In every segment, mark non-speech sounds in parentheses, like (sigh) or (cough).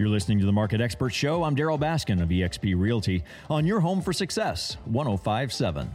You're listening to the Market Expert Show. I'm Darryl Baskin of eXp Realty on your home for success, 1057.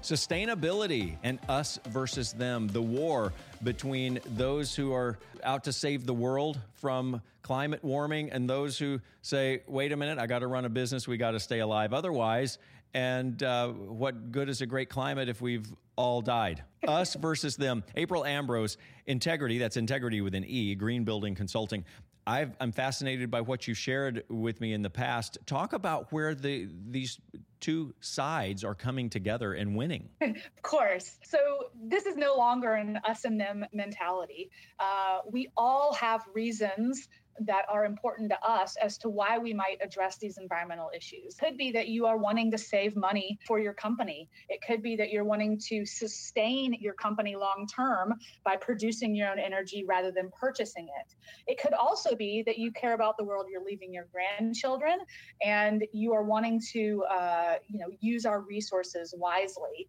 Sustainability and us versus them, the war between those who are out to save the world from climate warming and those who say, wait a minute, I got to run a business, we got to stay alive otherwise. And uh, what good is a great climate if we've all died? Us versus them. April Ambrose, Entegrity, that's Entegrity with an E, Green Building Consulting. i am fascinated by what you shared with me in the past. Talk about where the these two sides are coming together and winning. (laughs) of course. So this is no longer an us and them mentality. Uh, we all have reasons that are important to us as to why we might address these environmental issues. It could be that you are wanting to save money for your company. It could be that you're wanting to sustain your company long term by producing your own energy rather than purchasing it. It could also be that you care about the world you're leaving your grandchildren and you are wanting to uh, you know use our resources wisely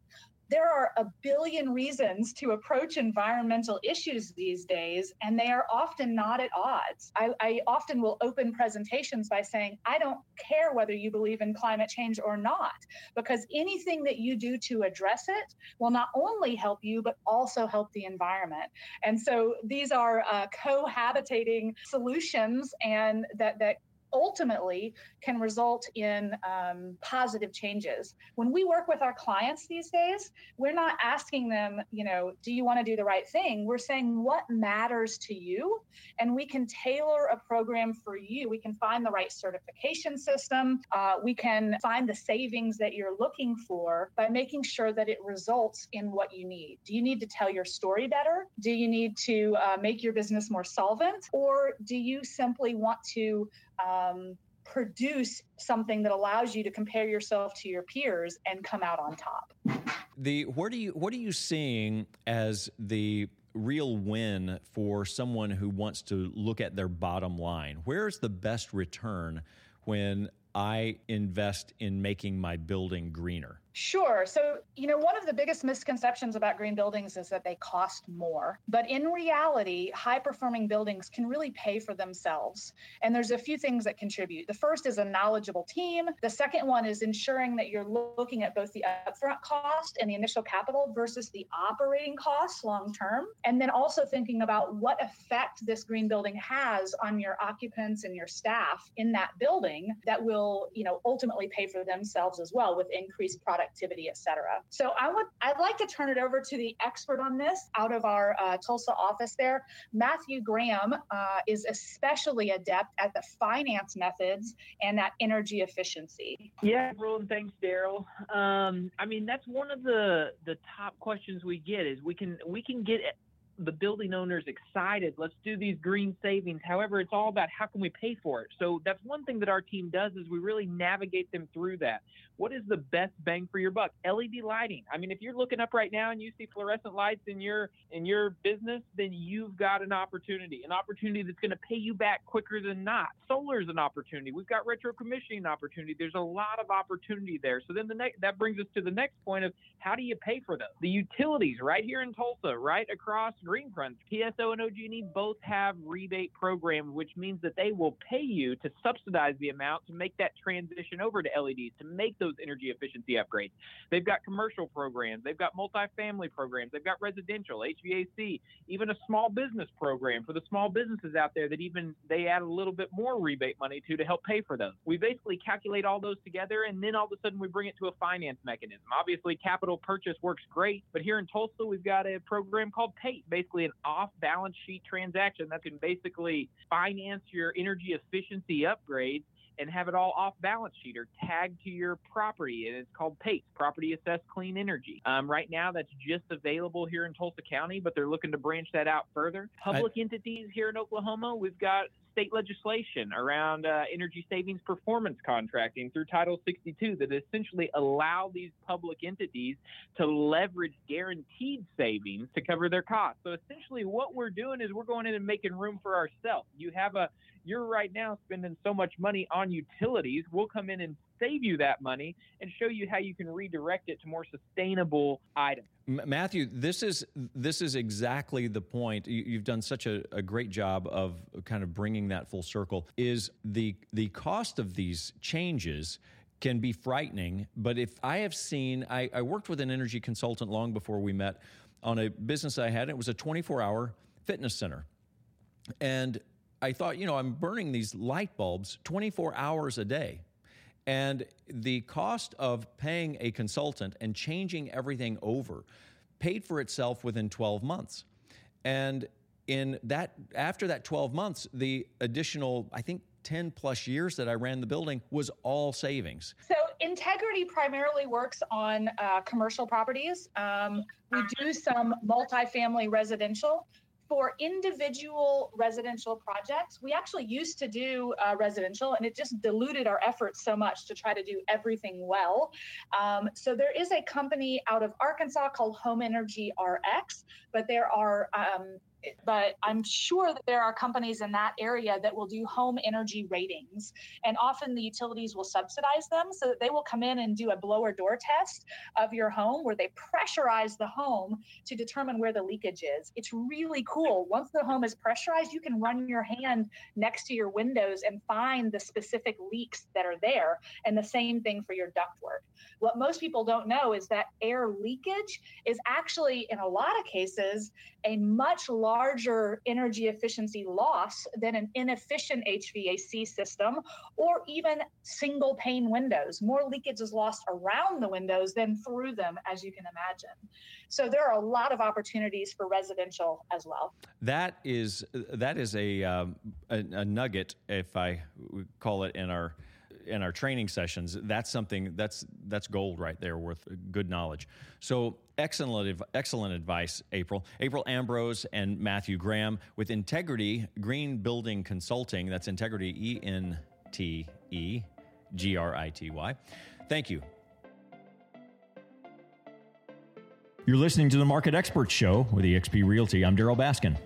there are a billion reasons to approach environmental issues these days, and they are often not at odds. I, I, often will open presentations by saying, I don't care whether you believe in climate change or not, because anything that you do to address it will not only help you, but also help the environment. And so these are uh, cohabitating solutions and that, that ultimately can result in um, positive changes. When we work with our clients these days, we're not asking them, you know, do you want to do the right thing? We're saying what matters to you, and we can tailor a program for you. We can find the right certification system. Uh, we can find the savings that you're looking for by making sure that it results in what you need. Do you need to tell your story better? Do you need to uh, make your business more solvent? Or do you simply want to um, produce something that allows you to compare yourself to your peers and come out on top. The what are you what are you seeing as the real win for someone who wants to look at their bottom line? Where's the best return when I invest in making my building greener? Sure. So, you know, one of the biggest misconceptions about green buildings is that they cost more. But in reality, high performing buildings can really pay for themselves. And there's a few things that contribute. The first is a knowledgeable team. The second one is ensuring that you're looking at both the upfront cost and the initial capital versus the operating costs long term. And then also thinking about what effect this green building has on your occupants and your staff in that building that will, you know, ultimately pay for themselves as well with increased product productivity, et cetera. So I would, I'd like to turn it over to the expert on this out of our uh, Tulsa office there. Matthew Graham uh, is especially adept at the finance methods and that energy efficiency. Yeah, Roland, thanks, Darryl. Um, I mean, that's one of the the top questions we get is we can we can get the building owners excited. Let's do these green savings. However, it's all about how can we pay for it. So that's one thing that our team does is we really navigate them through that. What is the best bang for your buck? LED lighting. I mean, if you're looking up right now and you see fluorescent lights in your in your business, then you've got an opportunity, an opportunity that's going to pay you back quicker than not. Solar is an opportunity. We've got retro commissioning opportunity. There's a lot of opportunity there. So then the next that brings us to the next point of how do you pay for those? The utilities right here in Tulsa, right across Greenfront, PSO and OG&E both have rebate programs, which means that they will pay you to subsidize the amount to make that transition over to LEDs, to make those energy efficiency upgrades. They've got commercial programs, they've got multifamily programs, they've got residential, HVAC, even a small business program for the small businesses out there that even they add a little bit more rebate money to to help pay for those. We basically calculate all those together and then all of a sudden we bring it to a finance mechanism. Obviously, capital purchase works great, but here in Tulsa, we've got a program called PACE, basically an off balance sheet transaction that can basically finance your energy efficiency upgrades and have it all off balance sheet or tagged to your property. And it's called PACE, Property Assessed Clean Energy. Um, right now, that's just available here in Tulsa County, but they're looking to branch that out further. Public I, entities here in Oklahoma, we've got state legislation around uh, energy savings performance contracting through Title 62 that essentially allow these public entities to leverage guaranteed savings to cover their costs. So essentially, what we're doing is we're going in and making room for ourselves. You have a you're right now spending so much money on utilities. We'll come in and save you that money and show you how you can redirect it to more sustainable items. Matthew, this is this is exactly the point. You've done such a, a, great job of kind of bringing that full circle. Is the the cost of these changes can be frightening, but if I have seen, I, I worked with an energy consultant long before we met on a business I had. It was a 24 hour fitness center, and I thought, you know, I'm burning these light bulbs 24 hours a day. And the cost of paying a consultant and changing everything over paid for itself within 12 months. And in that after that 12 months, the additional, I think 10 plus years that I ran the building was all savings. So Entegrity primarily works on uh, commercial properties. Um, we do some multifamily residential, for individual residential projects, we actually used to do uh, residential and it just diluted our efforts so much to try to do everything well. Um, so there is a company out of Arkansas called Home Energy RX, but there are um, but I'm sure that there are companies in that area that will do home energy ratings. And often the utilities will subsidize them so that they will come in and do a blower door test of your home where they pressurize the home to determine where the leakage is. It's really cool. Once the home is pressurized, you can run your hand next to your windows and find the specific leaks that are there. And the same thing for your ductwork. What most people don't know is that air leakage is actually, in a lot of cases, a much larger energy efficiency loss than an inefficient HVAC system or even single pane windows. More leakage is lost around the windows than through them, as you can imagine. So there are a lot of opportunities for residential as well. That is that is a um, a, a nugget, if I call it, in our in our training sessions, that's something that's that's gold right there, worth good knowledge. So excellent, excellent advice, April. April Ambrose and Matthew Graham with Entegrity Green Building Consulting. That's Entegrity E N T E G R I T Y. Thank you. You're listening to the Market Experts Show with eXp Realty. I'm Darryl Baskin.